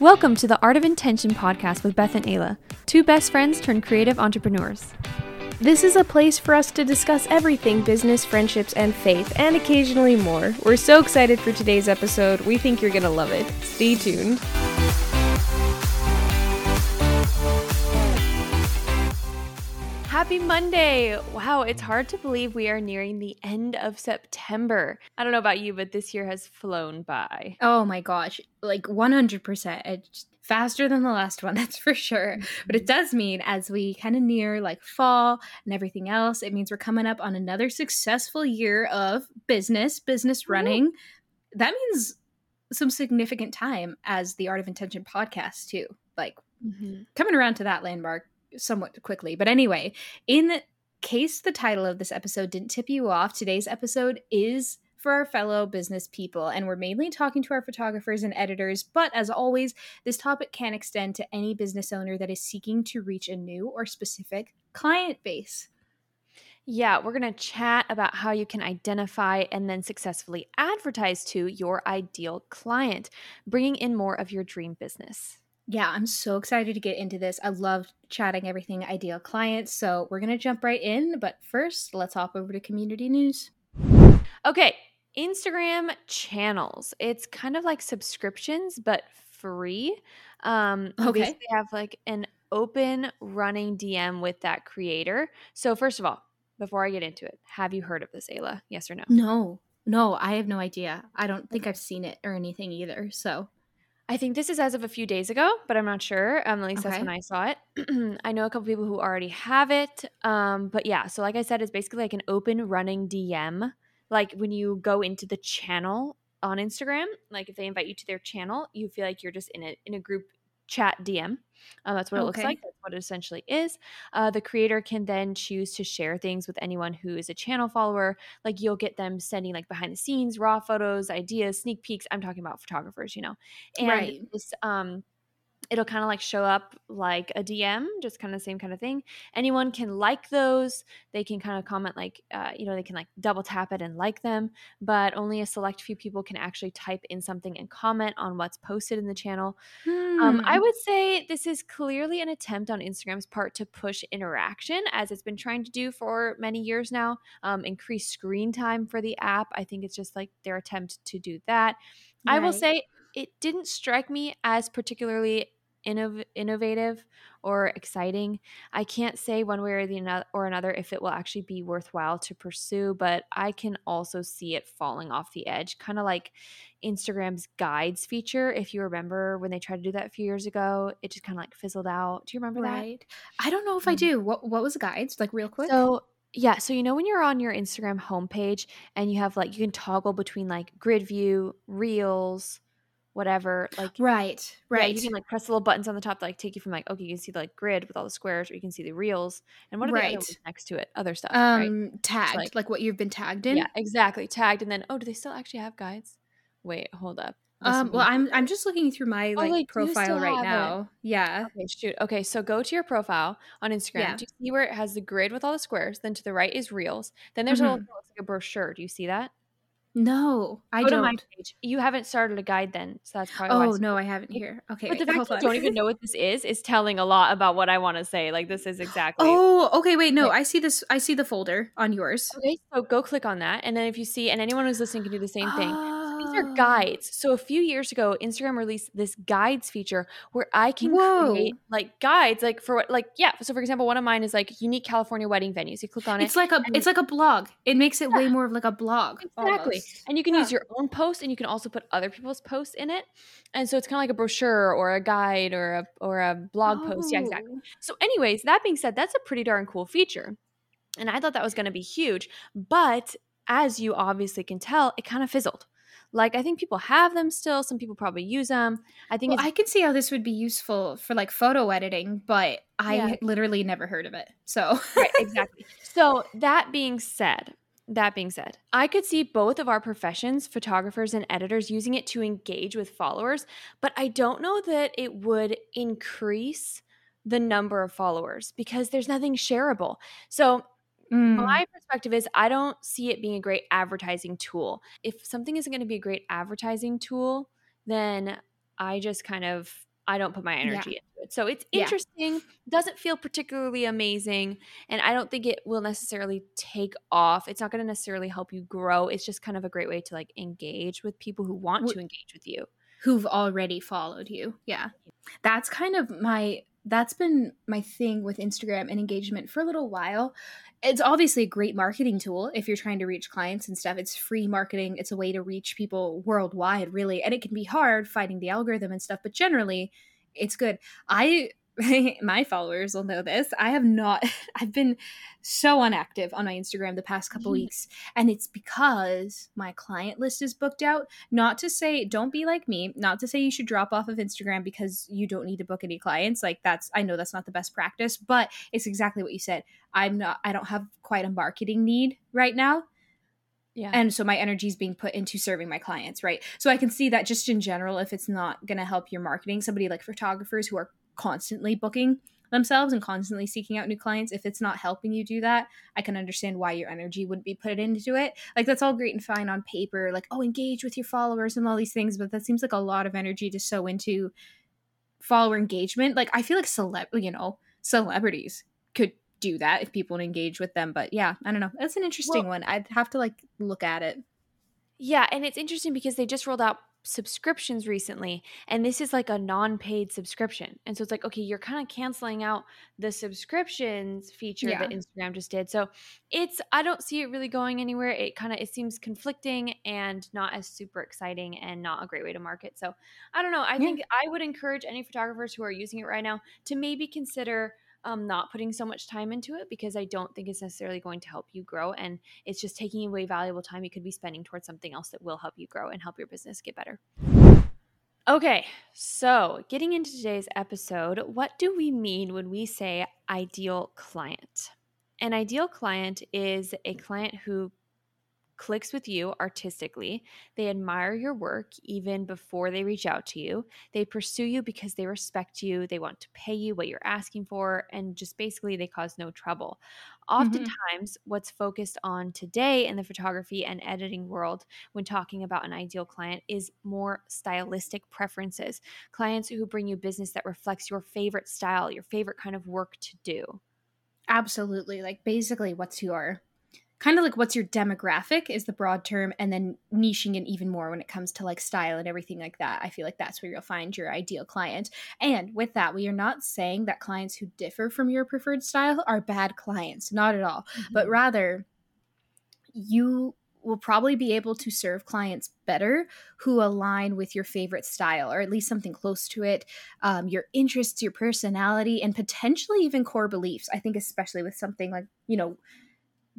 Welcome to the Art of Intention podcast with Beth and Ayla, two best friends turned creative entrepreneurs. This is a place for us to discuss everything business, friendships, and faith, and occasionally more. We're so excited for today's episode. We think you're going to love it. Stay tuned. Happy Monday! Wow, it's hard to believe we are nearing the end of September. I don't know about you, but this year has flown by. Oh my gosh, like 100%. It's faster than the last one, that's for sure. But it does mean as we kind of near like fall and everything else, it means we're coming up on another successful year of business, business running. That means some significant time as the Art of Intention podcast, too. Like Mm-hmm. coming around to that landmark somewhat quickly. But anyway, in case the title of this episode didn't tip you off, today's episode is for our fellow business people, and we're mainly talking to our photographers and editors. But as always, this topic can extend to any business owner that is seeking to reach a new or specific client base. Yeah, we're going to chat about how you can identify and then successfully advertise to your ideal client, bringing in more of your dream business. Yeah, I'm so excited to get into this. I love chatting everything ideal clients. So we're going to jump right in. But first, let's hop over to community news. Okay, Instagram channels. It's kind of like subscriptions, but free. Um, Okay. basically have like an open running DM with that creator. So, first of all, before I get into it, have you heard of this, Ayla? Yes or no? No, no, I have no idea. I don't think I've seen it or anything either. So, I think this is as of a few days ago, but I'm not sure. Um, at least that's when I saw it. I know a couple people who already have it. Um, but yeah, so like I said, it's basically like an open running DM. Like when you go into the channel on Instagram, like if they invite you to their channel, you feel like you're just in a in a group chat DM. Um, that's what it looks like. That's what it essentially is. Uh, the creator can then choose to share things with anyone who is a channel follower. Like you'll get them sending like behind the scenes, raw photos, ideas, sneak peeks. I'm talking about photographers, you know and Right. this um it'll kind of like show up like a dm just kind of the same kind of thing anyone can like those they can kind of comment like uh, you know they can like double tap it and like them but only a select few people can actually type in something and comment on what's posted in the channel um, I Hmm. would say this is clearly an attempt on Instagram's part to push interaction, as it's been trying to do for many years now. Um, increase screen time for the app. I think it's just like their attempt to do that. I will say it didn't strike me as particularly innov- innovative or exciting. I can't say one way or the ano- or another if it will actually be worthwhile to pursue, but I can also see it falling off the edge, kind of like Instagram's guides feature. If you remember when they tried to do that a few years ago, it just kind of like fizzled out. Do you remember that? I don't know if I Mm. do. What What was the guides? Like real quick. So yeah, so you know when you're on your Instagram homepage and you have like you can toggle between like grid view, reels, whatever, like right. yeah, Right. you can like press the little buttons on the top to like take you from like okay, you can see the like grid with all the squares, or you can see the reels, and what are the other ones next to it? Other stuff, right? um, tagged, like- like, what you've been tagged in. Yeah, exactly. Tagged, and then oh, do they still actually have guides? Wait, hold up. Um. Well, I'm. I'm just looking through my like they do profile right have it. now. Yeah. Okay, shoot. Okay, so go to your profile on Instagram. Yeah. Do you see where it has the grid with all the squares? Then to the right is reels. Then there's a little Mhm. that looks like a brochure. Do you see that? No, I go don't. You haven't started a guide then, so that's probably. Oh no, I haven't here. Okay. But the fact that you don't even know what this is is telling a lot about what I want to say. Like this is exactly. Oh, okay. Wait, no, Wait. I see this. I see the folder on yours. Okay, so go click on that, and then if you see, and anyone who's listening can do the same thing. These are Oh. guides. So a few years ago, Instagram released this guides feature where I can Whoa. create like guides, like for what, like yeah. So for example, one of mine is like unique California wedding venues. You click on it, It's like a it's like a blog. It makes it way more of like a blog. Exactly. almost. And you can use your own post and you can also put other people's posts in it. And so it's kind of like a brochure or a guide or a or a blog post. Yeah, exactly. Oh. So anyways, that being said, that's a pretty darn cool feature. And I thought that was going to be huge, but as you obviously can tell, it kind of fizzled. Like I think people have them still, some people probably use them. I think Well, I can see how this would be useful for like photo editing, but I Yeah. literally never heard of it. So right, exactly. So that being said, that being said, I could see both of our professions, photographers and editors, using it to engage with followers, but I don't know that it would increase the number of followers because there's nothing shareable. So Mm. my perspective is I don't see it being a great advertising tool. If something isn't going to be a great advertising tool, then I just kind of I don't put my energy Yeah. into it. So it's Yeah. interesting, doesn't feel particularly amazing, and I don't think it will necessarily take off. It's not going to necessarily help you grow. It's just kind of a great way to like engage with people who want to engage with you. who've already followed you. Yeah. That's kind of my that's been my thing with Instagram and engagement for a little while. It's obviously a great marketing tool if you're trying to reach clients and stuff. It's free marketing. It's a way to reach people worldwide, really. And it can be hard finding the algorithm and stuff, but generally it's good. I my followers will know this. I have not I've been so unactive on my Instagram the past couple Mhm. weeks and it's because my client list is booked out. Not to say don't be like me, not to say you should drop off of Instagram because you don't need to book any clients. Like that's I know that's not the best practice, but it's exactly what you said. I'm not I don't have quite a marketing need right now Yeah. and so my energy is being put into serving my clients right so i can see that just in general if it's not going to help your marketing somebody like photographers who are constantly booking themselves and constantly seeking out new clients if it's not helping you do that i can understand why your energy wouldn't be put into it. Like that's all great and fine on paper like oh engage with your followers and all these things but that seems like a lot of energy to sow into follower engagement. Like i feel like celeb you know celebrities could do that if people would engage with them but yeah i don't know. That's an interesting Well- one. I'd have to like look at it. Yeah, and it's interesting because they just rolled out subscriptions recently, and this is like a non-paid subscription. And so it's like, okay, you're kind of canceling out the subscriptions feature that Instagram just did. So it's I don't see it really going anywhere. It kind of it seems conflicting and not as super exciting and not a great way to market. So I don't know. I Yeah. think I would encourage any photographers who are using it right now to maybe consider um, not putting so much time into it because I don't think it's necessarily going to help you grow. And it's just taking away valuable time you could be spending towards something else that will help you grow and help your business get better. Okay, so getting into today's episode, what do we mean when we say ideal client? An ideal client is a client who clicks with you artistically. They admire your work even before they reach out to you. They pursue you because they respect you. They want to pay you what you're asking for, and just basically they cause no trouble. Mm-hmm. Oftentimes, what's focused on today in the photography and editing world when talking about an ideal client is more stylistic preferences. Clients who bring you business that reflects your favorite style, your favorite kind of work to do. Absolutely. Like basically what's your kind of like what's your demographic is the broad term and then niching it even more when it comes to like style and everything like that. I feel like that's where you'll find your ideal client. And with that, we are not saying that clients who differ from your preferred style are bad clients, not at all, but rather you will probably be able to serve clients better who align with your favorite style or at least something close to it um, your interests your personality and potentially even core beliefs i think especially with something like you know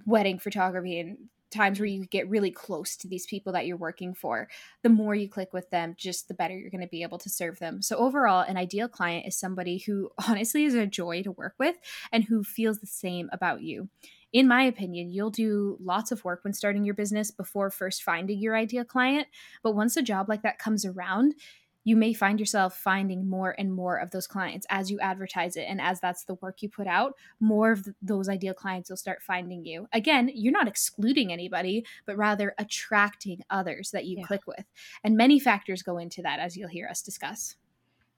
wedding photography and times where you get really close to these people that you're working for the more you click with them just the better you're going to be able to serve them so overall an ideal client is somebody who honestly is a joy to work with and who feels the same about you in my opinion, you'll do lots of work when starting your business before first finding your ideal client. But once a job like that comes around, you may find yourself finding more and more of those clients as you advertise it. And as that's the work you put out, more of those ideal clients will start finding you. Again, you're not excluding anybody, but rather attracting others that you Yeah. click with. And many factors go into that, as you'll hear us discuss.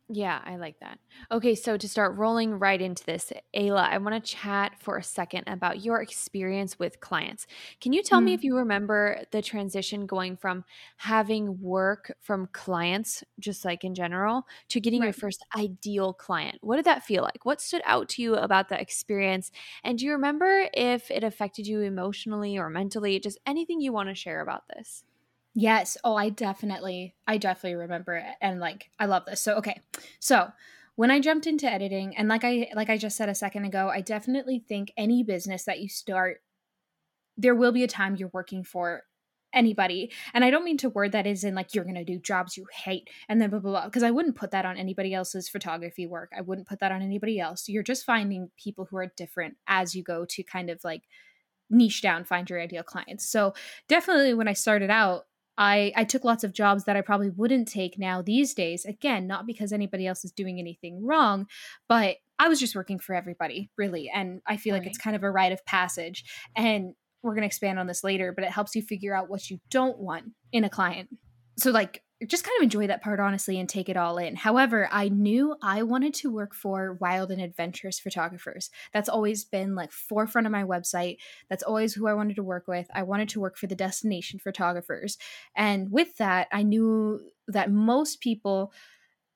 Yeah, I like that. Okay, so to start rolling right into this, Ayla, I want to chat for a second about your experience with clients. Can you tell me Mm. if you remember the transition going from having work from clients, just like in general, to getting your first ideal client? What did that feel like? What stood out to you about that experience? And do you remember if it affected you emotionally or mentally? Just anything you want to share about this? Yes. Oh, I definitely, I definitely remember it, and like, I love this. So, okay, so when I jumped into editing, and like I, like I just said a second ago, I definitely think any business that you start, there will be a time you're working for anybody, and I don't mean to word that as in like you're gonna do jobs you hate, and then blah blah blah, because I wouldn't put that on anybody else's photography work. I wouldn't put that on anybody else. You're just finding people who are different as you go to kind of like niche down, find your ideal clients. So definitely when I started out. I, I took lots of jobs that I probably wouldn't take now these days. Again, not because anybody else is doing anything wrong, but I was just working for everybody, really. And I feel like it's kind of a rite of passage. And we're going to expand on this later, but it helps you figure out what you don't want in a client. So, like, just kind of enjoy that part honestly and take it all in. However, I knew I wanted to work for wild and adventurous photographers. That's always been like forefront of my website. That's always who I wanted to work with. I wanted to work for the destination photographers. And with that, I knew that most people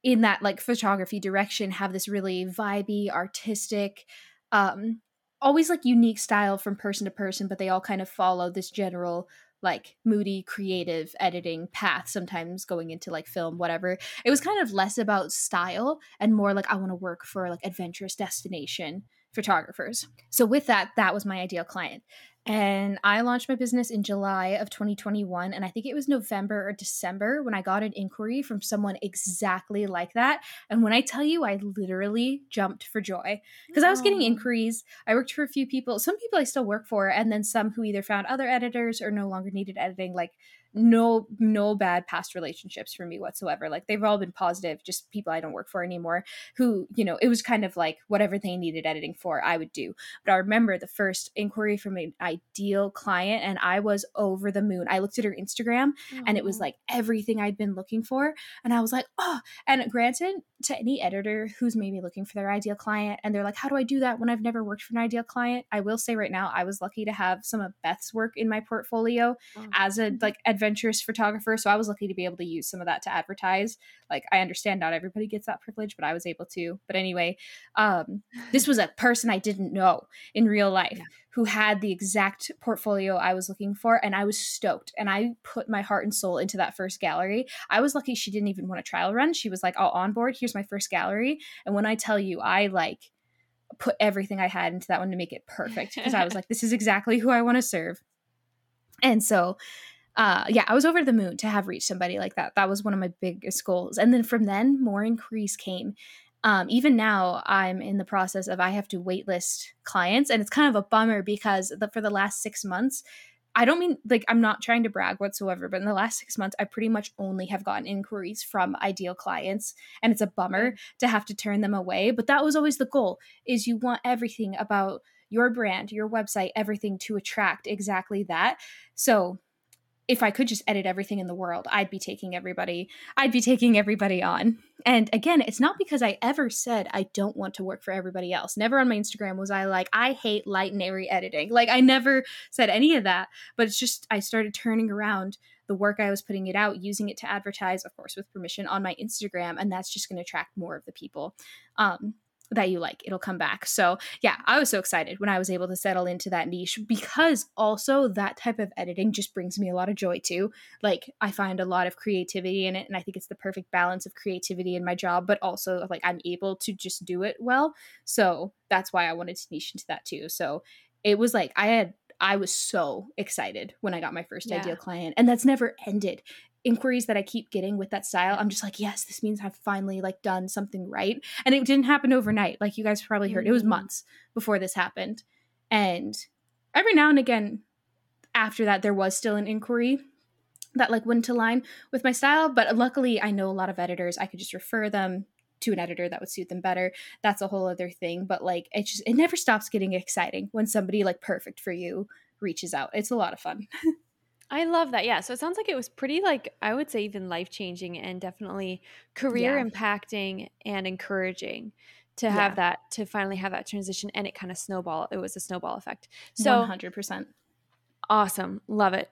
in that like photography direction have this really vibey, artistic, um always like unique style from person to person, but they all kind of follow this general like moody creative editing path sometimes going into like film whatever. It was kind of less about style and more like i want to work for like adventurous destination photographers. So with that that was my ideal client and I launched my business in July of 2021. And I think it was November or December when I got an inquiry from someone exactly like that. And when I tell you, I literally jumped for joy because I was getting inquiries. I worked for a few people, some people I still work for, and then some who either found other editors or no longer needed editing, like no no bad past relationships for me whatsoever like they've all been positive just people i don't work for anymore who you know it was kind of like whatever they needed editing for i would do but i remember the first inquiry from an ideal client and i was over the moon i looked at her instagram Aww. and it was like everything i'd been looking for and i was like oh and granted to any editor who's maybe looking for their ideal client and they're like how do i do that when i've never worked for an ideal client i will say right now i was lucky to have some of beth's work in my portfolio oh. as a like adventurous photographer. So I was lucky to be able to use some of that to advertise. Like I understand not everybody gets that privilege, but I was able to. But anyway, um, this was a person I didn't know in real life yeah. who had the exact portfolio I was looking for, and I was stoked. And I put my heart and soul into that first gallery. I was lucky she didn't even want a trial run. She was like, "I'll on board. Here's my first gallery." And when I tell you, I like put everything I had into that one to make it perfect because I was like, this is exactly who I want to serve. And so uh yeah i was over the moon to have reached somebody like that. That was one of my biggest goals. And then from then more increase came. Um, even now i'm in the process of i have to waitlist clients and it's kind of a bummer because the, for the last six months i don't mean like i'm not trying to brag whatsoever but in the last six months i pretty much only have gotten inquiries from ideal clients and it's a bummer to have to turn them away. But that was always the goal is you want everything about your brand your website everything to attract exactly that. So if I could just edit everything in the world, I'd be taking everybody, I'd be taking everybody on. And again, it's not because I ever said I don't want to work for everybody else. Never on my Instagram was I like, I hate light and airy editing. Like I never said any of that, but it's just I started turning around the work I was putting it out, using it to advertise, of course, with permission on my Instagram, and that's just going to attract more of the people. Um, that you like. It'll come back. So, yeah, I was so excited when I was able to settle into that niche because also that type of editing just brings me a lot of joy too. Like, I find a lot of creativity in it, and I think it's the perfect balance of creativity in my job, but also like I'm able to just do it well. So, that's why I wanted to niche into that too. So, it was like I had I was so excited when I got my first yeah. ideal client, and that's never ended inquiries that I keep getting with that style, I'm just like, yes, this means I've finally like done something right. And it didn't happen overnight. Like you guys probably heard, mm-hmm. it was mm-hmm. months before this happened. And every now and again after that there was still an inquiry that like went to line with my style, but luckily I know a lot of editors. I could just refer them to an editor that would suit them better. That's a whole other thing, but like it just it never stops getting exciting when somebody like perfect for you reaches out. It's a lot of fun. I love that. Yeah. So it sounds like it was pretty like I would say even life changing and definitely career yeah. impacting and encouraging to have yeah. that to finally have that transition and it kind of snowball it was a snowball effect. So 100%. Awesome. Love it.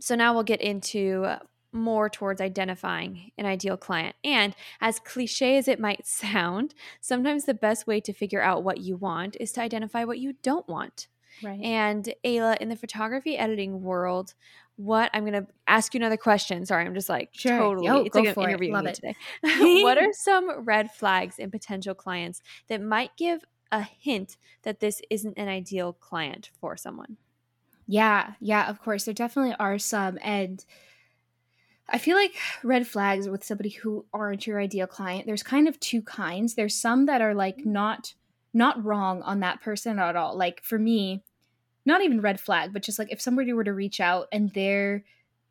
So now we'll get into more towards identifying an ideal client. And as cliche as it might sound, sometimes the best way to figure out what you want is to identify what you don't want. Right. And Ayla, in the photography editing world, what I'm going to ask you another question. Sorry, I'm just like sure. totally. Yo, it's like an interview it. today. what are some red flags in potential clients that might give a hint that this isn't an ideal client for someone? Yeah, yeah, of course. There definitely are some. And I feel like red flags with somebody who aren't your ideal client, there's kind of two kinds. There's some that are like not not wrong on that person at all. Like for me, not even red flag, but just like if somebody were to reach out and their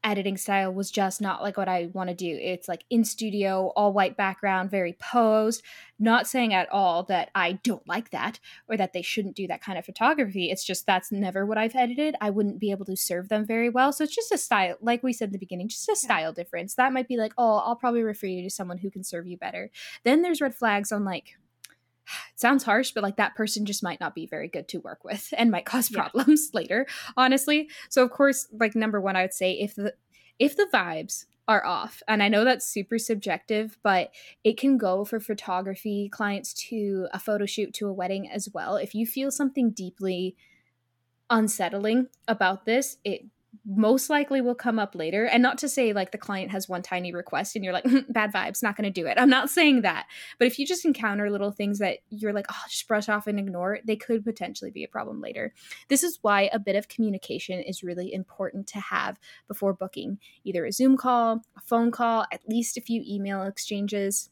editing style was just not like what I want to do. It's like in studio, all white background, very posed. Not saying at all that I don't like that or that they shouldn't do that kind of photography. It's just that's never what I've edited. I wouldn't be able to serve them very well. So it's just a style, like we said in the beginning, just a style yeah. difference. That might be like, oh, I'll probably refer you to someone who can serve you better. Then there's red flags on like, it sounds harsh, but like that person just might not be very good to work with and might cause problems yeah. later, honestly. So of course, like number one, I would say if the if the vibes are off, and I know that's super subjective, but it can go for photography clients to a photo shoot to a wedding as well. If you feel something deeply unsettling about this, it most likely will come up later. And not to say like the client has one tiny request and you're like, bad vibes, not going to do it. I'm not saying that. But if you just encounter little things that you're like, oh, just brush off and ignore, they could potentially be a problem later. This is why a bit of communication is really important to have before booking either a Zoom call, a phone call, at least a few email exchanges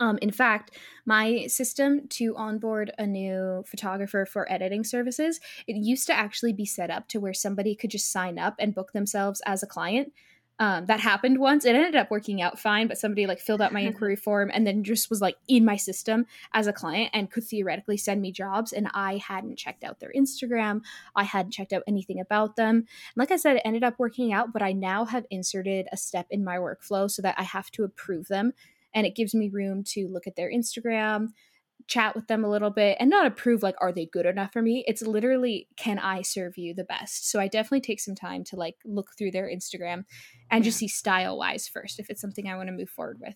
um, in fact, my system to onboard a new photographer for editing services, it used to actually be set up to where somebody could just sign up and book themselves as a client. Um, that happened once. It ended up working out fine, but somebody like filled out my inquiry form and then just was like in my system as a client and could theoretically send me jobs. And I hadn't checked out their Instagram. I hadn't checked out anything about them. And like I said, it ended up working out, but I now have inserted a step in my workflow so that I have to approve them and it gives me room to look at their Instagram, chat with them a little bit, and not approve like, are they good enough for me? It's literally, can I serve you the best? So I definitely take some time to like look through their Instagram and just see style wise first if it's something I want to move forward with.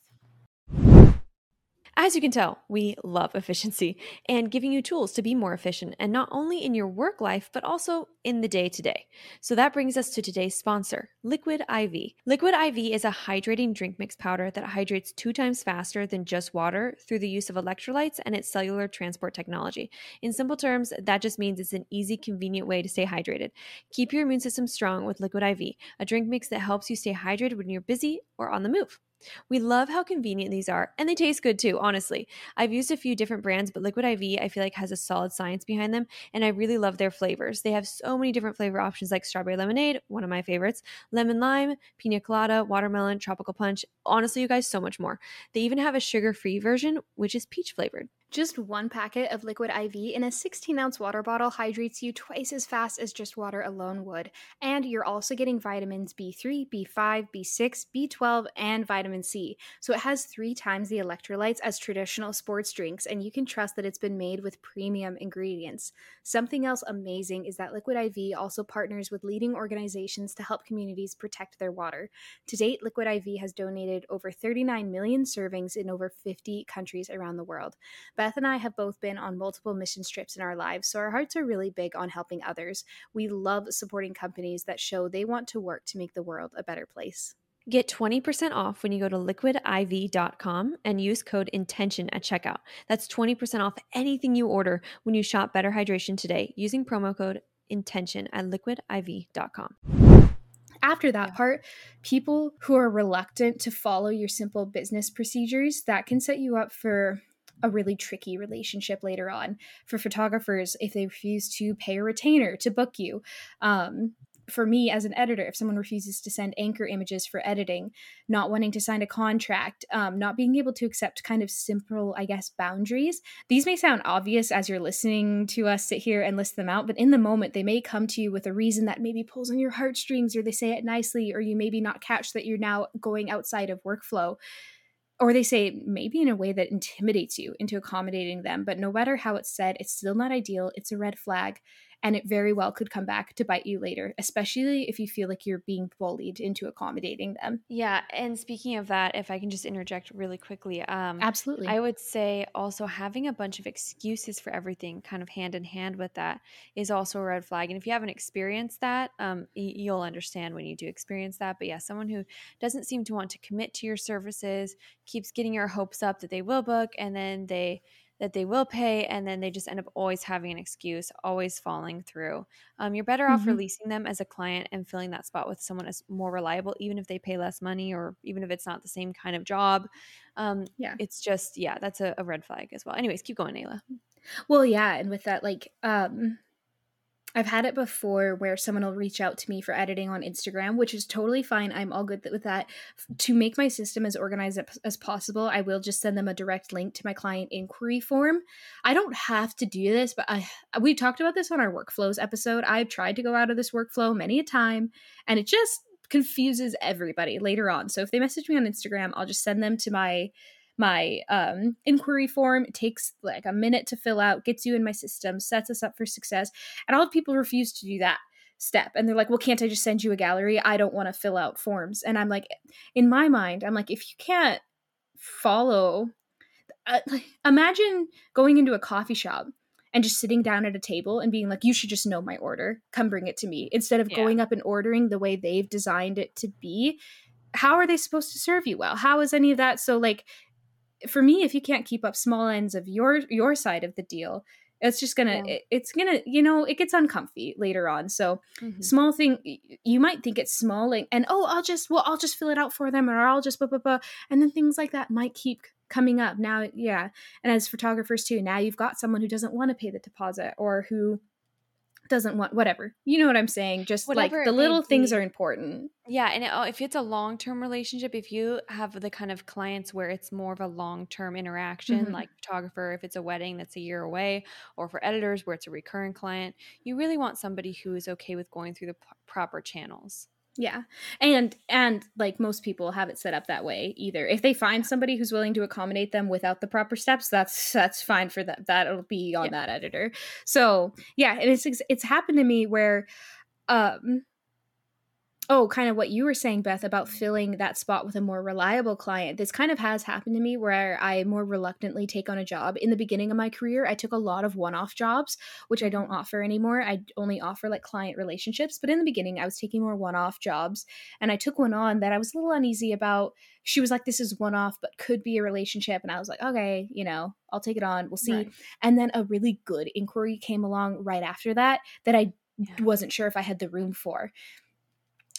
As you can tell, we love efficiency and giving you tools to be more efficient, and not only in your work life, but also in the day to day. So that brings us to today's sponsor, Liquid IV. Liquid IV is a hydrating drink mix powder that hydrates two times faster than just water through the use of electrolytes and its cellular transport technology. In simple terms, that just means it's an easy, convenient way to stay hydrated. Keep your immune system strong with Liquid IV, a drink mix that helps you stay hydrated when you're busy or on the move. We love how convenient these are, and they taste good too, honestly. I've used a few different brands, but Liquid IV I feel like has a solid science behind them, and I really love their flavors. They have so many different flavor options like strawberry lemonade, one of my favorites, lemon lime, pina colada, watermelon, tropical punch. Honestly, you guys, so much more. They even have a sugar free version, which is peach flavored. Just one packet of liquid IV in a 16 ounce water bottle hydrates you twice as fast as just water alone would. And you're also getting vitamins B3, B5, B6, B12, and vitamin C. So it has three times the electrolytes as traditional sports drinks, and you can trust that it's been made with premium ingredients. Something else amazing is that Liquid IV also partners with leading organizations to help communities protect their water. To date, Liquid IV has donated over 39 million servings in over 50 countries around the world. Beth and I have both been on multiple mission trips in our lives, so our hearts are really big on helping others. We love supporting companies that show they want to work to make the world a better place. Get 20% off when you go to liquidiv.com and use code INTENTION at checkout. That's 20% off anything you order when you shop Better Hydration today using promo code INTENTION at liquidiv.com. After that part, people who are reluctant to follow your simple business procedures, that can set you up for a really tricky relationship later on for photographers if they refuse to pay a retainer to book you. Um, for me as an editor, if someone refuses to send anchor images for editing, not wanting to sign a contract, um, not being able to accept kind of simple, I guess, boundaries, these may sound obvious as you're listening to us sit here and list them out, but in the moment, they may come to you with a reason that maybe pulls on your heartstrings, or they say it nicely, or you maybe not catch that you're now going outside of workflow or they say maybe in a way that intimidates you into accommodating them. But no matter how it's said, it's still not ideal. It's a red flag and it very well could come back to bite you later, especially if you feel like you're being bullied into accommodating them. Yeah, and speaking of that, if I can just interject really quickly, um, absolutely, I would say also having a bunch of excuses for everything, kind of hand in hand with that, is also a red flag. And if you haven't experienced that, um, you'll understand when you do experience that. But yeah, someone who doesn't seem to want to commit to your services keeps getting your hopes up that they will book, and then they that they will pay and then they just end up always having an excuse always falling through. Um, you're better mm-hmm. off releasing them as a client and filling that spot with someone as more reliable even if they pay less money or even if it's not the same kind of job. Um, yeah. it's just yeah that's a, a red flag as well. Anyways keep going Ayla. Well yeah and with that like um I've had it before where someone will reach out to me for editing on Instagram, which is totally fine. I'm all good with that. To make my system as organized as possible, I will just send them a direct link to my client inquiry form. I don't have to do this, but I we talked about this on our workflows episode. I've tried to go out of this workflow many a time, and it just confuses everybody later on. So if they message me on Instagram, I'll just send them to my my um, inquiry form. It takes like a minute to fill out, gets you in my system, sets us up for success. And all of people refuse to do that step. And they're like, well, can't I just send you a gallery? I don't want to fill out forms. And I'm like, in my mind, I'm like, if you can't follow, uh, imagine going into a coffee shop and just sitting down at a table and being like, you should just know my order. Come bring it to me. Instead of yeah. going up and ordering the way they've designed it to be. How are they supposed to serve you well? How is any of that? So, like, for me if you can't keep up small ends of your your side of the deal it's just gonna yeah. it, it's gonna you know it gets uncomfy later on so mm-hmm. small thing you might think it's small like and oh i'll just well i'll just fill it out for them or i'll just blah blah blah and then things like that might keep coming up now yeah and as photographers too now you've got someone who doesn't want to pay the deposit or who doesn't want whatever you know what i'm saying? Just whatever like the little things are important. Yeah and it, oh, if it's a long-term relationship if you have the kind of clients where it's more of a long-term interaction mm-hmm. like photographer if it's a wedding that's a year away or for editors where it's a recurring client you really want somebody who is okay with going through the p- proper channels yeah. And and like most people have it set up that way either. If they find somebody who's willing to accommodate them without the proper steps, that's that's fine for that. That'll be on yeah. that editor. So, yeah, and it's it's happened to me where um oh, kind of what you were saying, Beth, about filling that spot with a more reliable client. This kind of has happened to me where I more reluctantly take on a job. In the beginning of my career, I took a lot of one off jobs, which I don't offer anymore. I only offer like client relationships. But in the beginning, I was taking more one off jobs. And I took one on that I was a little uneasy about. She was like, this is one off, but could be a relationship. And I was like, okay, you know, I'll take it on. We'll see. Right. And then a really good inquiry came along right after that that I yeah. wasn't sure if I had the room for.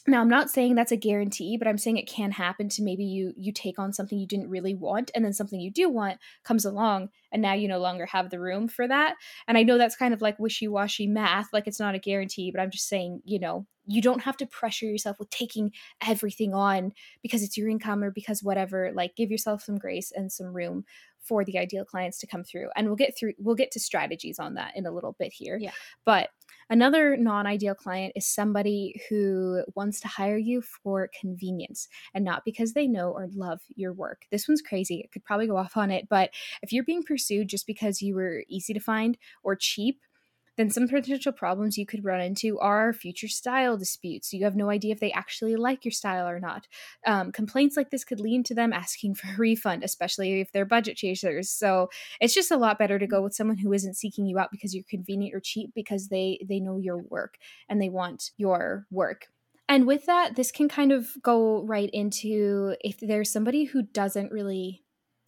Now, I'm not saying that's a guarantee, but I'm saying it can happen to maybe you you take on something you didn't really want and then something you do want comes along and now you no longer have the room for that. And I know that's kind of like wishy-washy math, like it's not a guarantee, but I'm just saying, you know, you don't have to pressure yourself with taking everything on because it's your income or because whatever. Like give yourself some grace and some room for the ideal clients to come through. And we'll get through we'll get to strategies on that in a little bit here. Yeah. But Another non ideal client is somebody who wants to hire you for convenience and not because they know or love your work. This one's crazy. I could probably go off on it, but if you're being pursued just because you were easy to find or cheap, then some potential problems you could run into are future style disputes. You have no idea if they actually like your style or not. Um, complaints like this could lead to them asking for a refund, especially if they're budget chasers. So it's just a lot better to go with someone who isn't seeking you out because you're convenient or cheap because they they know your work and they want your work. And with that, this can kind of go right into if there's somebody who doesn't really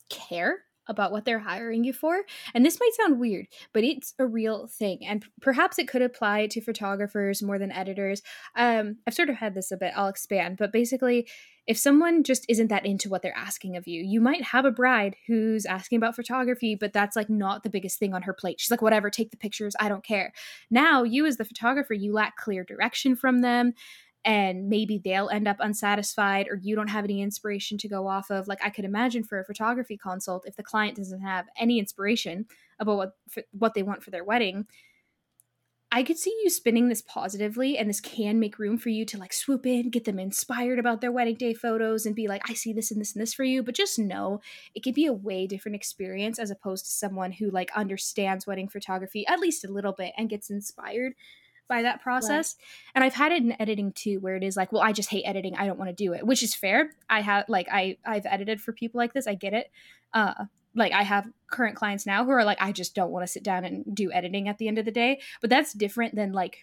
care about what they're hiring you for. And this might sound weird, but it's a real thing. And perhaps it could apply to photographers more than editors. Um, I've sort of had this a bit, I'll expand. But basically, if someone just isn't that into what they're asking of you, you might have a bride who's asking about photography, but that's like not the biggest thing on her plate. She's like, whatever, take the pictures, I don't care. Now, you as the photographer, you lack clear direction from them and maybe they'll end up unsatisfied or you don't have any inspiration to go off of. Like i could imagine for a photography consult if the client doesn't have any inspiration about what what they want for their wedding i could see you spinning this positively and this can make room for you to like swoop in get them inspired about their wedding day photos and be like i see this and this and this for you. But just know it could be a way different experience as opposed to someone who like understands wedding photography at least a little bit and gets inspired by that process. Right. And I've had it in editing too, where it is like, well, I just hate editing. I don't want to do it, which is fair. I have like I I've edited for people like this. I get it. Uh, like I have current clients now who are like, I just don't want to sit down and do editing at the end of the day. But that's different than like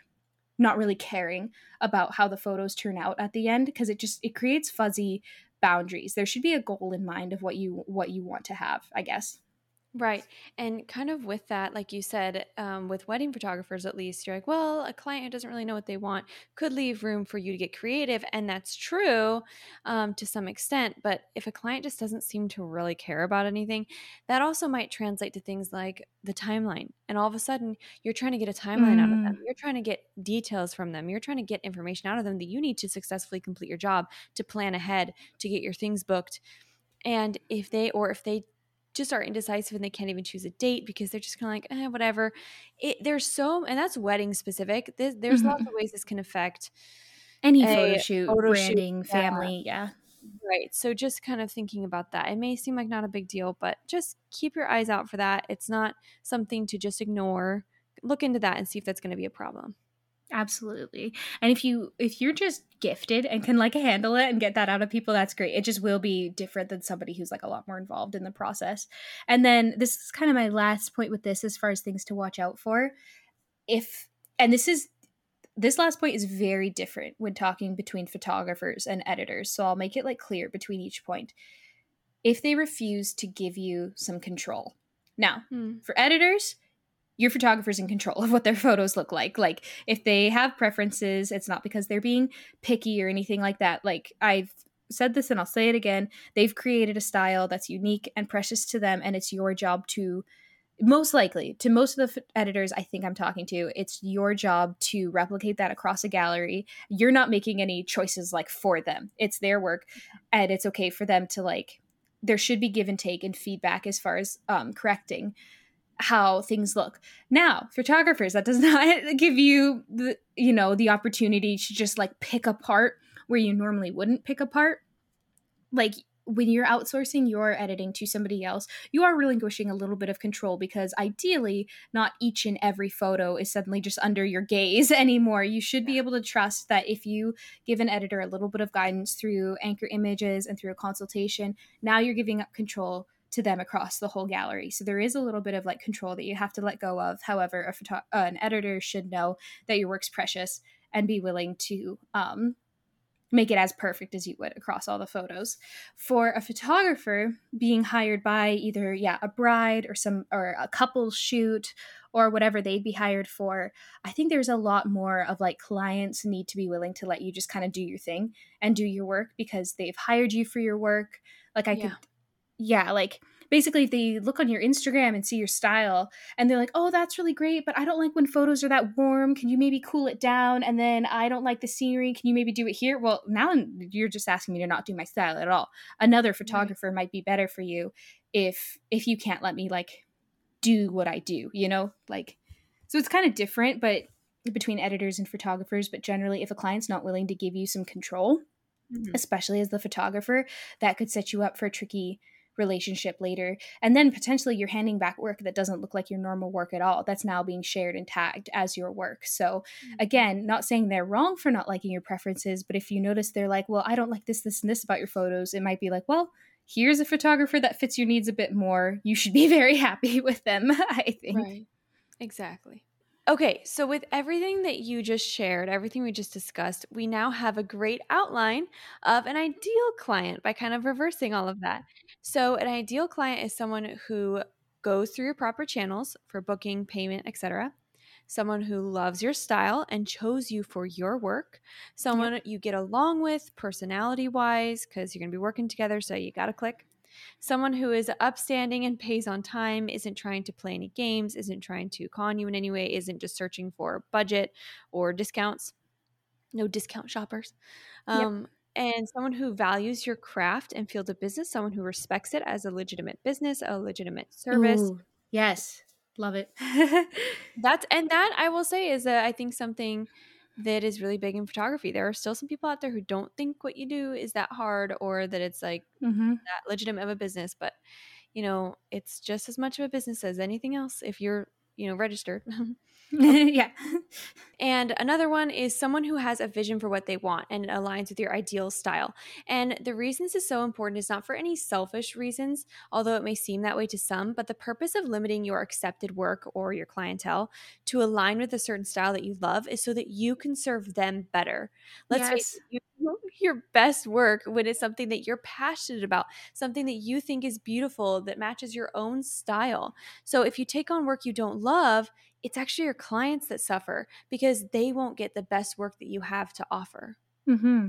not really caring about how the photos turn out at the end because it just it creates fuzzy boundaries. There should be a goal in mind of what you what you want to have, I guess. Right. And kind of with that, like you said, um, with wedding photographers, at least, you're like, well, a client who doesn't really know what they want could leave room for you to get creative. And that's true um, to some extent. But if a client just doesn't seem to really care about anything, that also might translate to things like the timeline. And all of a sudden, you're trying to get a timeline out of them. Mm, You're trying to get details from them. You're trying to get information out of them that you need to successfully complete your job, to plan ahead, to get your things booked. And if they, or if they just are indecisive and they can't even choose a date because they're just kind of like, eh, whatever. It, there's so, and that's wedding specific. There's, there's lots mhm. of ways this can affect Any photo shoot, photo shoot. branding, Yeah, family, yeah. right. So just kind of thinking about that. It may seem like not a big deal, but just keep your eyes out for that. It's not something to just ignore. Look into that and see if that's going to be a problem. Absolutely. And if you if you're just gifted and can like handle it and get that out of people, that's great. It just will be different than somebody who's like a lot more involved in the process. And then this is kind of my last point with this as far as things to watch out for. If and this is this last point is very different when talking between photographers and editors. So I'll make it like clear between each point. If they refuse to give you some control. Now, Hmm. for editors, your photographer's in control of what their photos look like. Like if they have preferences, it's not because they're being picky or anything like that. Like I've said this and I'll say it again. They've created a style that's unique and precious to them and it's your job to most likely to most of the f- editors I think I'm talking to, it's your job to replicate that across a gallery. You're not making any choices like for them. It's their work and it's okay for them to like there should be give and take and feedback as far as um, correcting how things look. Now, photographers, that does not give you the you know the opportunity to just like pick apart where you normally wouldn't pick apart. Like when you're outsourcing your editing to somebody else, you are relinquishing a little bit of control because ideally, not each and every photo is suddenly just under your gaze anymore. You should be able to trust that if you give an editor a little bit of guidance through anchor images and through a consultation, now you're giving up control to them across the whole gallery. So there is a little bit of like control that you have to let go of. However, a photo- uh, an editor should know that your work's precious and be willing to um, make it as perfect as you would across all the photos. For a photographer being hired by either yeah a bride or some or a couple shoot or whatever they'd be hired for, I think there's a lot more of like clients need to be willing to let you just kind of do your thing and do your work because they've hired you for your work. Like I Yeah. could yeah, like basically if they look on your Instagram and see your style and they're like, "Oh, that's really great, but I don't like when photos are that warm. Can you maybe cool it down?" And then I don't like the scenery. Can you maybe do it here? Well, now you're just asking me to not do my style at all. Another photographer might be better for you if if you can't let me like do what I do, you know? Like so it's kind of different, but between editors and photographers, but generally if a client's not willing to give you some control, Mhm. especially as the photographer, that could set you up for a tricky relationship later. And then potentially you're handing back work that doesn't look like your normal work at all. That's now being shared and tagged as your work. So, mm-hmm. again, not saying they're wrong for not liking your preferences, but if you notice they're like, well, I don't like this, this, and this about your photos, it might be like, well, here's a photographer that fits your needs a bit more. You should be very happy with them, I think. Right. Exactly. Okay, so with everything that you just shared, everything we just discussed, we now have a great outline of an ideal client by kind of reversing all of that. So, an ideal client is someone who goes through your proper channels for booking, payment, etc. Someone who loves your style and chose you for your work. Someone you get along with personality wise because you're going to be working together, so you got to click someone who is upstanding and pays on time, isn't trying to play any games, isn't trying to con you in any way, isn't just searching for budget or discounts. No discount shoppers. Yep. Um, And someone who values your craft and field of business, someone who respects it as a legitimate business, a legitimate service. Ooh, yes. Love it. That's and that I will say is that I think something that is really big in photography. There are still some people out there who don't think what you do is that hard or that it's like hmm that legitimate of a business, but you know, it's just as much of a business as anything else if you're, you know, registered. yeah. and another one is someone who has a vision for what they want and it aligns with your ideal style. And the reason this is so important is not for any selfish reasons, although it may seem that way to some, but the purpose of limiting your accepted work or your clientele to align with a certain style that you love is so that you can serve them better. Let's face Yes. it, you your best work when it's something that you're passionate about, something that you think is beautiful, that matches your own style. So if you take on work you don't love, it's actually your clients that suffer because they won't get the best work that you have to offer. Mm-hmm.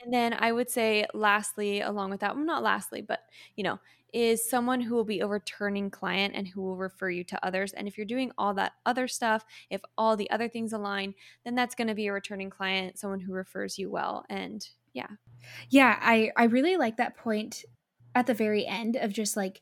And then I would say, lastly, along with that, well, not lastly, but you know, is someone who will be a returning client and who will refer you to others. And if you're doing all that other stuff, if all the other things align, then that's going to be a returning client, someone who refers you well. And yeah. Yeah, I I really like that point at the very end of just like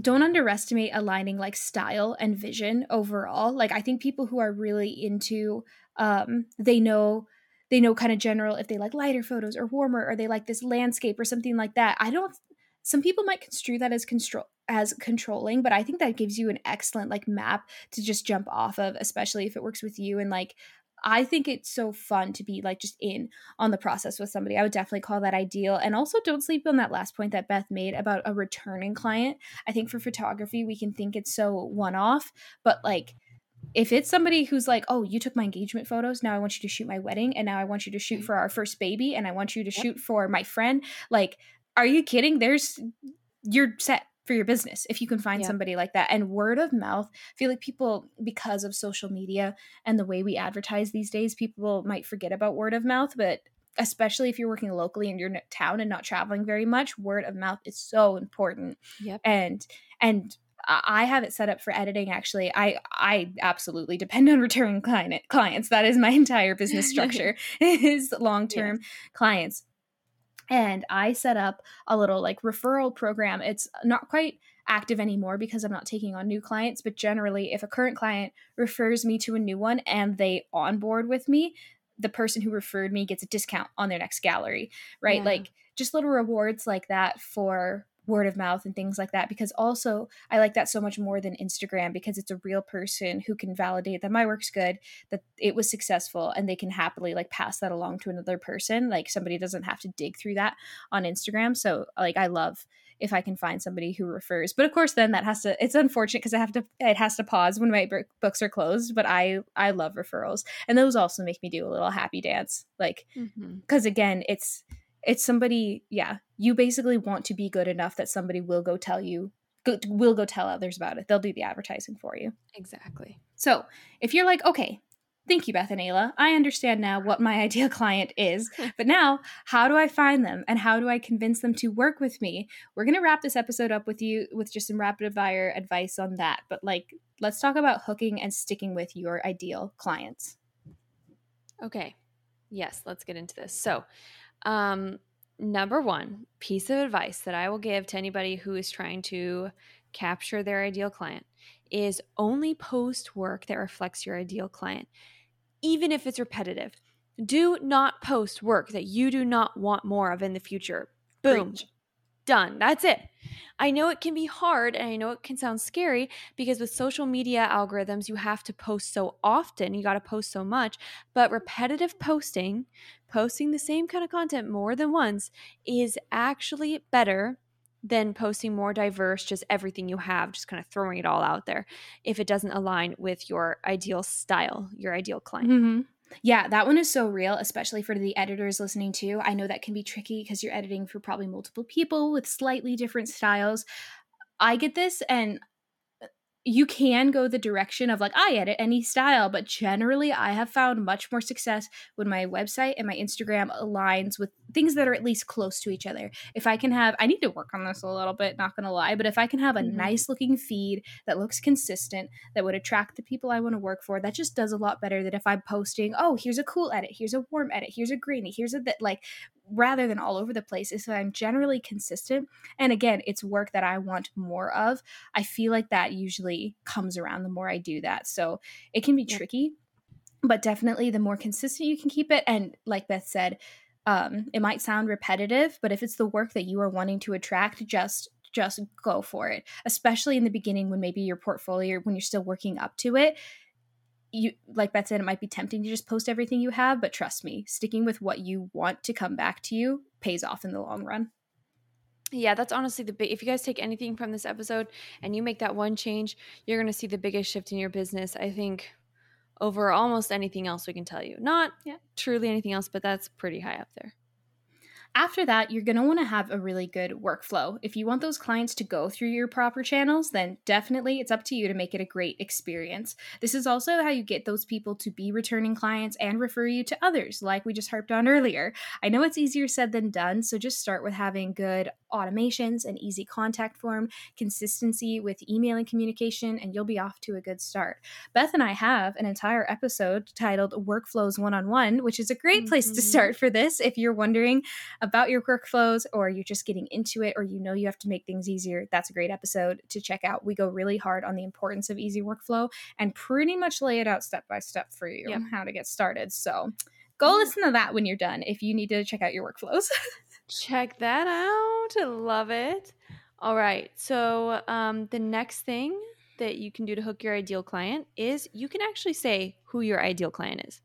don't underestimate aligning like style and vision overall. Like I think people who are really into um they know they know kind of general if they like lighter photos or warmer or they like this landscape or something like that. I don't some people might construe that as control as controlling, but I think that gives you an excellent like map to just jump off of, especially if it works with you and like I think it's so fun to be like just in on the process with somebody. I would definitely call that ideal. And also don't sleep on that last point that Beth made about a returning client. I think for photography, we can think it's so one off, but like if it's somebody who's like, oh, you took my engagement photos, now I want you to shoot my wedding, and now I want you to shoot for our first baby, and I want you to shoot for my friend, like, are you kidding? There's, you're set for your business if you can find somebody like that. And word of mouth, I feel like people, because of social media and the way we advertise these days, people might forget about word of mouth, but especially if you're working locally in your town and not traveling very much word of mouth is so important yep. and and I have it set up for editing actually. I I absolutely depend on returning client clients. That is my entire business structure is long-term yes. clients. And I set up a little like referral program. It's not quite active anymore because I'm not taking on new clients, but generally if a current client refers me to a new one and they onboard with me, the person who referred me gets a discount on their next gallery, right? Yeah. Like just little rewards like that for word of mouth and things like that because also I like that so much more than Instagram because it's a real person who can validate that my work's good, that it was successful and they can happily like pass that along to another person. Like somebody doesn't have to dig through that on Instagram. So like I love if I can find somebody who refers. But of course then that has to it's unfortunate because I have to it has to pause when my books are closed, but I I love referrals. And those also make me do a little happy dance like mm-hmm. cuz again it's it's somebody yeah you basically want to be good enough that somebody will go tell you go, will go tell others about it. They'll do the advertising for you. Exactly. So if you're like okay thank you beth and ayla. I understand now what my ideal client is but now how do i find them and how do i convince them to work with me? We're going to wrap this episode up with you with just some rapid fire advice on that but like let's talk about hooking and sticking with your ideal clients. Okay. Yes let's get into this. So um, number one piece of advice that I will give to anybody who is trying to capture their ideal client is only post work that reflects your ideal client, even if it's repetitive. Do not post work that you do not want more of in the future. Boom. Preach done. That's it. I know it can be hard and I know it can sound scary because with social media algorithms, you have to post so often. You got to post so much. But repetitive posting, posting the same kind of content more than once, is actually better than posting more diverse, just everything you have, just kind of throwing it all out there if it doesn't align with your ideal style, your ideal client. Mm-hmm. Yeah, that one is so real, especially for the editors listening too. I know that can be tricky because you're editing for probably multiple people with slightly different styles. I get this, and uh, you can go the direction of like I edit any style, but generally I have found much more success when my website and my Instagram aligns with things that are at least close to each other. If I can have I need to work on this a little bit, not going to lie, but if I can have a mm-hmm. nice looking feed that looks consistent that would attract the people I want to work for, that just does a lot better than if I'm posting, "Oh, here's a cool edit, here's a warm edit, here's a grainy, here's a that like rather than all over the place is that I'm generally consistent. And again, it's work that I want more of. I feel like that usually comes around the more I do that. So it can be yeah. tricky, but definitely the more consistent you can keep it. And like Beth said, um, it might sound repetitive, but if it's the work that you are wanting to attract, just just go for it especially in the beginning when maybe your portfolio when you're still working up to it you like Beth said, it might be tempting to just post everything you have, but trust me, sticking with what you want to come back to you pays off in the long run. Yeah, that's honestly the big. If you guys take anything from this episode and you make that one change, you're going to see the biggest shift in your business. I think over almost anything else we can tell you. Not Yeah. truly anything else, but that's pretty high up there. After that, you're going to want to have a really good workflow. If you want those clients to go through your proper channels, then definitely it's up to you to make it a great experience. This is also how you get those people to be returning clients and refer you to others, like we just harped on earlier. I know it's easier said than done, so just start with having good automations, an easy contact form, consistency with email and communication, and you'll be off to a good start. Beth and I have an entire episode titled Workflows One on One, which is a great place to Mhm. start for this if you're wondering about your workflows or you're just getting into it or you know you have to make things easier. That's a great episode to check out. We go really hard on the importance of easy workflow and pretty much lay it out step by step for you Yep. how to get started. So go listen to that when you're done if you need to check out your workflows. Check that out. Love it. All right. So, um, the next thing that you can do to hook your ideal client is you can actually say who your ideal client is.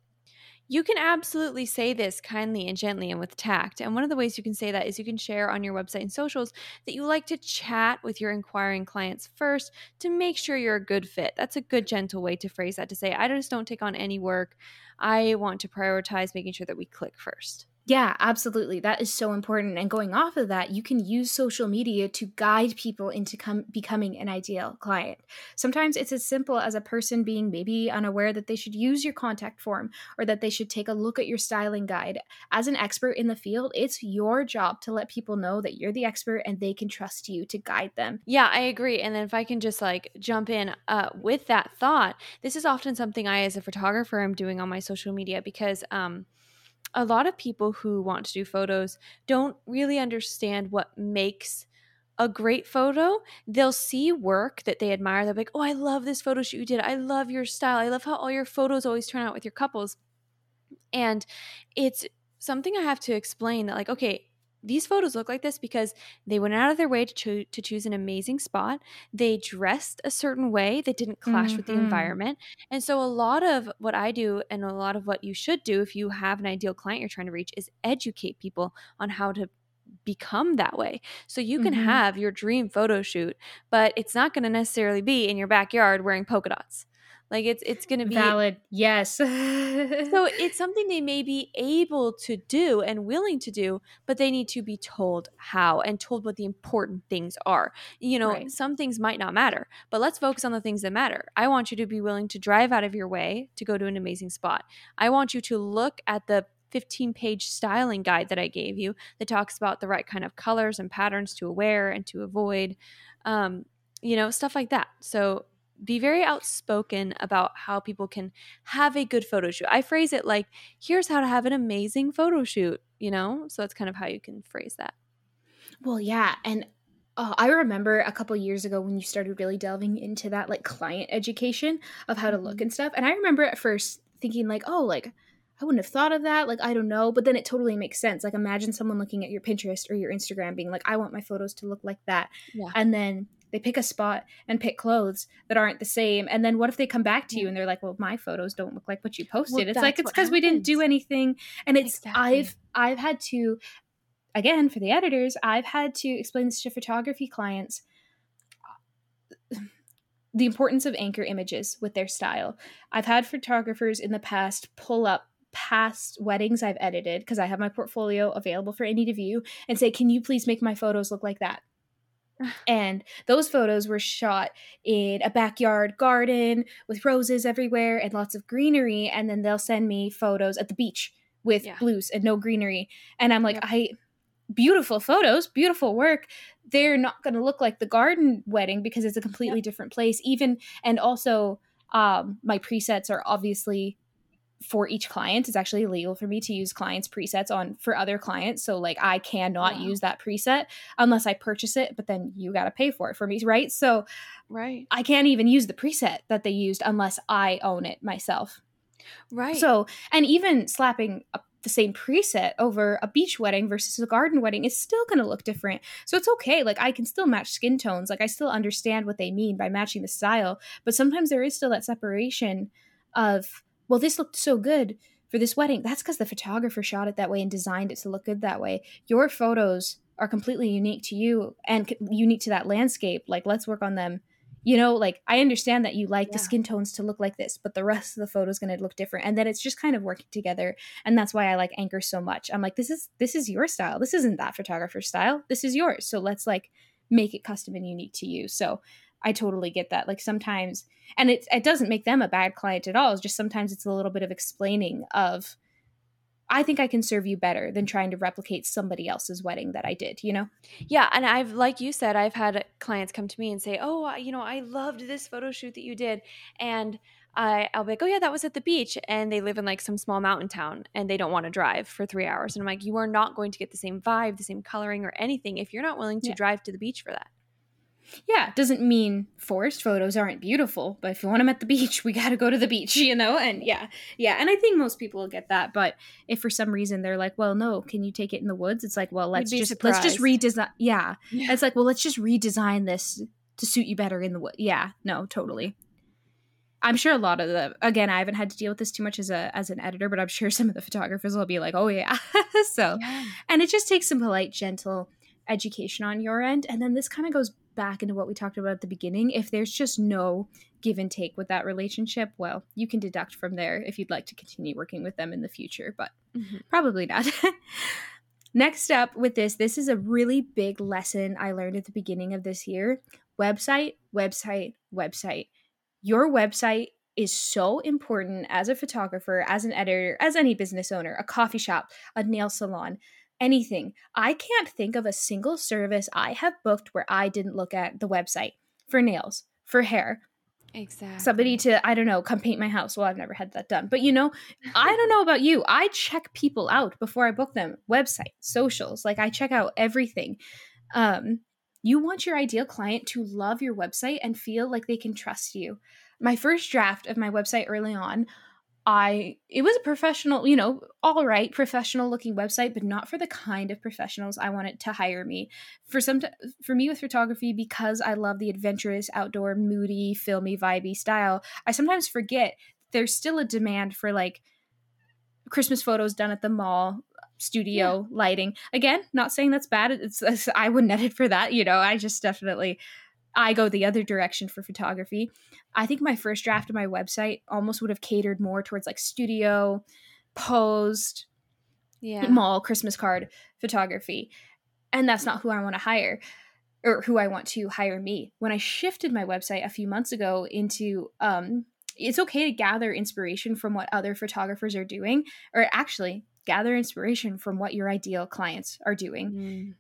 You can absolutely say this kindly and gently and with tact. And one of the ways you can say that is you can share on your website and socials that you like to chat with your inquiring clients first to make sure you're a good fit. That's a good, gentle way to phrase that to say, I just don't take on any work. I want to prioritize making sure that we click first. Yeah, absolutely. That is so important. And going off of that, you can use social media to guide people into com- becoming an ideal client. Sometimes it's as simple as a person being maybe unaware that they should use your contact form or that they should take a look at your styling guide. As an expert in the field, it's your job to let people know that you're the expert and they can trust you to guide them. Yeah, I agree. And then if I can just like jump in uh, with that thought, this is often something I, as a photographer, am doing on my social media because um, a lot of people who want to do photos don't really understand what makes a great photo. They'll see work that they admire. They'll be like, oh, I love this photo shoot you did. I love your style. I love how all your photos always turn out with your couples. And it's something I have to explain that, like, okay, these photos look like this because they went out of their way to, cho- to choose an amazing spot. They dressed a certain way that didn't clash with the Mhm. environment. And so, a lot of what I do and a lot of what you should do if you have an ideal client you're trying to reach is educate people on how to become that way. So, you can Mhm. have your dream photo shoot, but it's not going to necessarily be in your backyard wearing polka dots. Like, it's, it's going to be Valid. Yes. so it's something they may be able to do and willing to do, but they need to be told how and told what the important things are. You know, Right. some things might not matter, but let's focus on the things that matter. I want you to be willing to drive out of your way to go to an amazing spot. I want you to look at the 15 page styling guide that I gave you that talks about the right kind of colors and patterns to wear and to avoid, um, you know, stuff like that. So be very outspoken about how people can have a good photo shoot. I phrase it like, here's how to have an amazing photo shoot, you know? So that's kind of how you can phrase that. Well, yeah, and uh, I remember a couple years ago when you started really delving into that like client education of how to look Mhm. and stuff. And I remember at first thinking like, "Oh, like I wouldn't have thought of that. Like I don't know." But then it totally makes sense. Like imagine someone looking at your Pinterest or your Instagram being like, "I want my photos to look like that." Yeah. And then they pick a spot and pick clothes that aren't the same. And then what if they come back to you and they're like, "Well, my photos don't look like what you posted." it's like it's because we didn't do anything. And it's Exactly. I've I've had to again for the editors i've had to explain this to photography clients the importance of anchor images with their style i've had photographers in the past pull up past weddings i've edited because i have my portfolio available for any to view and say can you please make my photos look like that and those photos were shot in a backyard garden with roses everywhere and lots of greenery and then they'll send me photos at the beach with Yeah. blues and no greenery and i'm like Yep. i beautiful photos beautiful work they're not going to look like the garden wedding because it's a completely different place even and also um my presets are obviously for each client it's actually illegal for me to use clients presets on for other clients so like i cannot Wow. use that preset unless i purchase it but then you got to pay for it for me right so Right. i can't even use the preset that they used unless i own it myself Right. so and even slapping a, the same preset over a beach wedding versus a garden wedding is still going to look different so it's okay like i can still match skin tones like i still understand what they mean by matching the style but sometimes there is still that separation of well this looked so good for this wedding. That's because the photographer shot it that way and designed it to look good that way. Your photos are completely unique to you and unique to that landscape. Like let's work on them. You know like i understand that you like Yeah. the skin tones to look like this but the rest of the photo is going to look different and then it's just kind of working together and that's why i like anchor so much. I'm like this is this is your style. This isn't that photographer's style. This is yours. So let's like make it custom and unique to you. So i totally get that like sometimes and it, it doesn't make them a bad client at all it's just sometimes it's a little bit of explaining of i think i can serve you better than trying to replicate somebody else's wedding that i did you know Yeah, and I've like you said, I've had clients come to me and say, "Oh, you know, I loved this photo shoot that you did," and I, I'll be like, "Oh yeah, that was at the beach," and they live in like some small mountain town and they don't want to drive for three hours, and I'm like, "You are not going to get the same vibe, the same coloring, or anything if you're not willing to Yeah. drive to the beach for that." Yeah, it doesn't mean forest photos aren't beautiful, but if you want them at the beach, we got to go to the beach, you know? And yeah, yeah. And I think most people will get that. But if for some reason they're like, well, no, can you take it in the woods? It's like, well, let's just, let's just redesign. Yeah. Yeah. It's like, well, let's just redesign this to suit you better in the wood. Yeah, no, totally. I'm sure a lot of the again, I haven't had to deal with this too much as a as an editor, but I'm sure some of the photographers will be like, "Oh yeah." so, Yeah. and it just takes some polite, gentle education on your end. And then this kind of goes back into what we talked about at the beginning. If there's just no give and take with that relationship, well, you can deduct from there if you'd like to continue working with them in the future, but Mhm. probably not. Next up with this, this is a really big lesson I learned at the beginning of this year website, website, website. Your website is so important as a photographer, as an editor, as any business owner, a coffee shop, a nail salon, anything. I can't think of a single service I have booked where I didn't look at the website for nails, for hair, Exactly. somebody to, I don't know, come paint my house. Well, I've never had that done. But you know, I don't know about you. I check people out before I book them. Website, socials, like I check out everything. Um, you want your ideal client to love your website and feel like they can trust you. My first draft of my website early on, I it was a professional, you know, all right, professional looking website, but not for the kind of professionals I wanted to hire me. For some t- for me with photography because I love the adventurous, outdoor, moody, filmy, vibey style, I sometimes forget there's still a demand for like Christmas photos done at the mall, studio lighting. Again, not saying that's bad. It's, it's I wouldn't edit for that, you know. I just definitely I go the other direction for photography. I think my first draft of my website almost would have catered more towards like studio, posed, yeah. mall Christmas card photography. And that's not who I want to hire or who I want to hire me. When I shifted my website a few months ago into um it's okay to gather inspiration from what other photographers are doing or actually gather inspiration from what your ideal clients are doing Mm.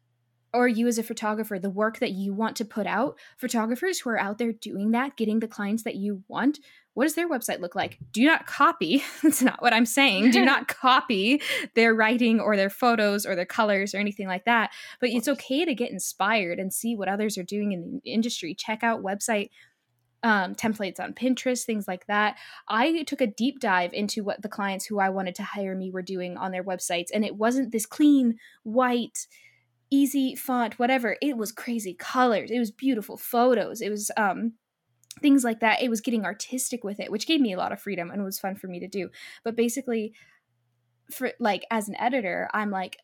Or you as a photographer, the work that you want to put out, photographers who are out there doing that, getting the clients that you want, what does their website look like? Do not copy. That's not what I'm saying. Do not copy their writing or their photos or their colors or anything like that. But it's okay to get inspired and see what others are doing in the industry. Check out website um, templates on Pinterest, things like that. I took a deep dive into what the clients who I wanted to hire me were doing on their websites, and it wasn't this clean, white, easy font, whatever. It was crazy colors. It was beautiful photos. It was um things like that. It was getting artistic with it, which gave me a lot of freedom and was fun for me to do. But basically for like as an editor, I'm like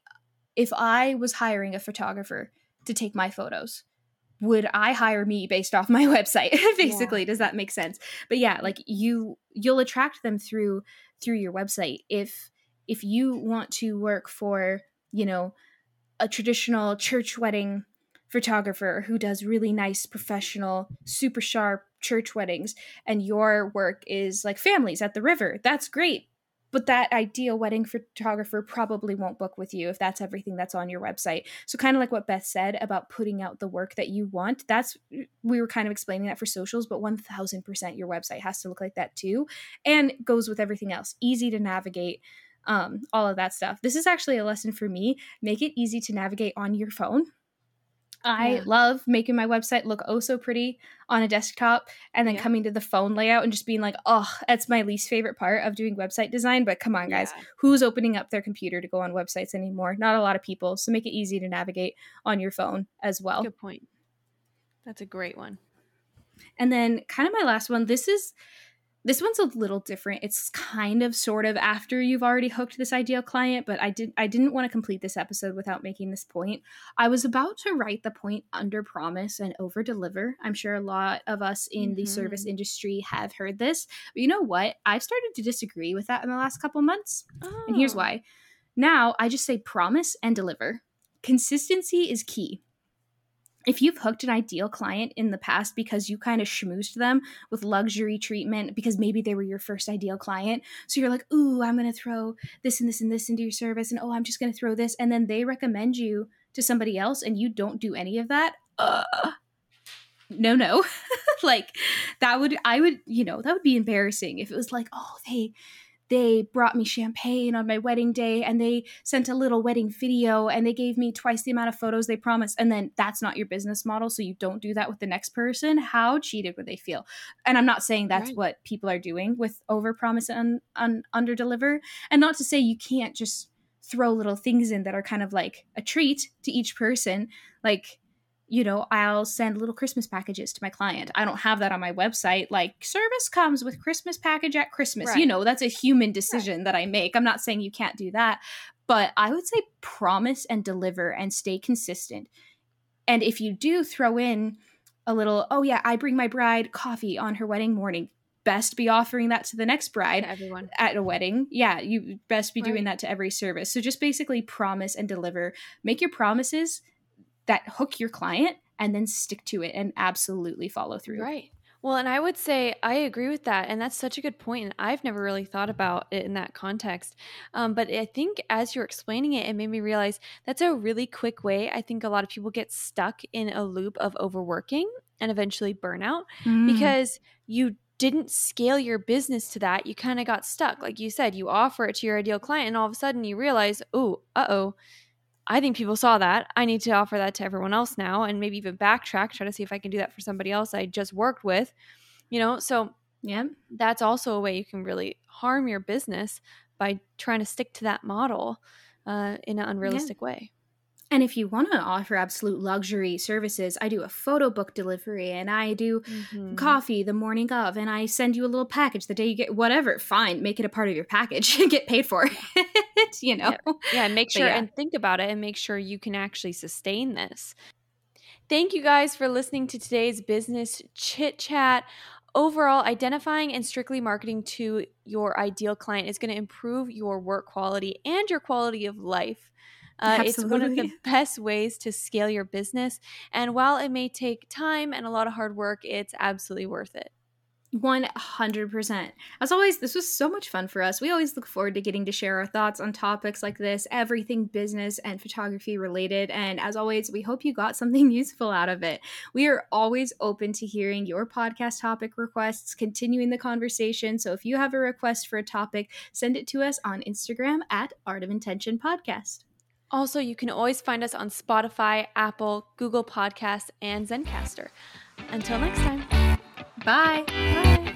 if I was hiring a photographer to take my photos, would I hire me based off my website? basically, does that make sense? But yeah, like you you'll attract them through through your website if if you want to work for, you know, a traditional church wedding photographer who does really nice professional super sharp church weddings. And your work is like families at the river. That's great. But that ideal wedding photographer probably won't book with you if that's everything that's on your website. So kind of like what beth said about putting out the work that you want that's we were kind of explaining that for socials but 1000% your website has to look like that too. And goes with everything else. Easy to navigate um, all of that stuff. This is actually a lesson for me. Make it easy to navigate on your phone. I Yeah. love making my website look oh so pretty on a desktop and then Yeah. coming to the phone layout and just being like, oh, that's my least favorite part of doing website design. But come on, guys, Yeah. who's opening up their computer to go on websites anymore? Not a lot of people. So make it easy to navigate on your phone as well. Good point. That's a great one. And then, kind of my last one. This is this one's a little different. It's kind of sort of after you've already hooked this ideal client, but I did I didn't want to complete this episode without making this point. I was about to write the point under promise and over deliver. I'm sure a lot of us in mm-hmm. the service mm-hmm. industry have heard this. But you know what? I've started to disagree with that in the last couple months. Oh. And here's oh. why. Now I just say promise and deliver. Consistency is key if you've hooked an ideal client in the past because you kind of schmoozed them with luxury treatment because maybe they were your first ideal client, so you're like, ooh, I'm going to throw this and this and this into your service, and oh, I'm just going to throw this, and then they recommend you to somebody else and you don't do any of that, uh, no, no. like that would, I would, you know, that would be embarrassing if it was like, oh, they, they brought me champagne on my wedding day and they sent a little wedding video and they gave me twice the amount of photos they promised and then that's not your business model so you don't do that with the next person. How cheated would they feel? And i'm not saying that's right. what people are doing with over promise and un- under deliver and not to say you can't just throw little things in that are kind of like a treat to each person. Like you know, I'll send little Christmas packages to my client. I don't have that on my website. Like, service comes with Christmas package at Christmas. Right. You know, that's a human decision right. that I make. I'm not saying you can't do that, but I would say promise and deliver and stay consistent. And if you do throw in a little, oh, yeah, I bring my bride coffee on her wedding morning, best be offering that to the next bride everyone at a wedding yeah you best be right. doing that to every service so just basically promise and deliver make your promises that hook your client and then stick to it and absolutely follow through. Right. Well, and I would say I agree with that. And that's such a good point. And I've never really thought about it in that context. Um, but I think as you're explaining it, it made me realize that's a really quick way. I think a lot of people get stuck in a loop of overworking and eventually burnout mm. because you didn't scale your business to that. You kind of got stuck. Like you said, you offer it to your ideal client, and all of a sudden you realize, oh, uh oh, I think people saw that. I need to offer that to everyone else now and maybe even backtrack, try to see if I can do that for somebody else I just worked with. You know, so yeah, that's also a way you can really harm your business by trying to stick to that model uh, in an unrealistic yeah. way. And if you want to offer absolute luxury services, I do a photo book delivery and I do mm-hmm. coffee the morning of and I send you a little package the day you get whatever. Fine, make it a part of your package and get paid for it, you know? Yeah, yeah make sure yeah. and think about it and make sure you can actually sustain this. Thank you guys for listening to today's business chit chat overall identifying and strictly marketing to your ideal client is going to improve your work quality and your quality of life uh, it's one of the best ways to scale your business. And while it may take time and a lot of hard work, it's absolutely worth it. 100%. As always, this was so much fun for us. We always look forward to getting to share our thoughts on topics like this, everything business and photography related. And as always, we hope you got something useful out of it. We are always open to hearing your podcast topic requests, continuing the conversation. So if you have a request for a topic, send it to us on Instagram at Art of Intention Podcast. Also, you can always find us on Spotify, Apple, Google Podcasts, and Zencastr. Until next time. Bye. Bye.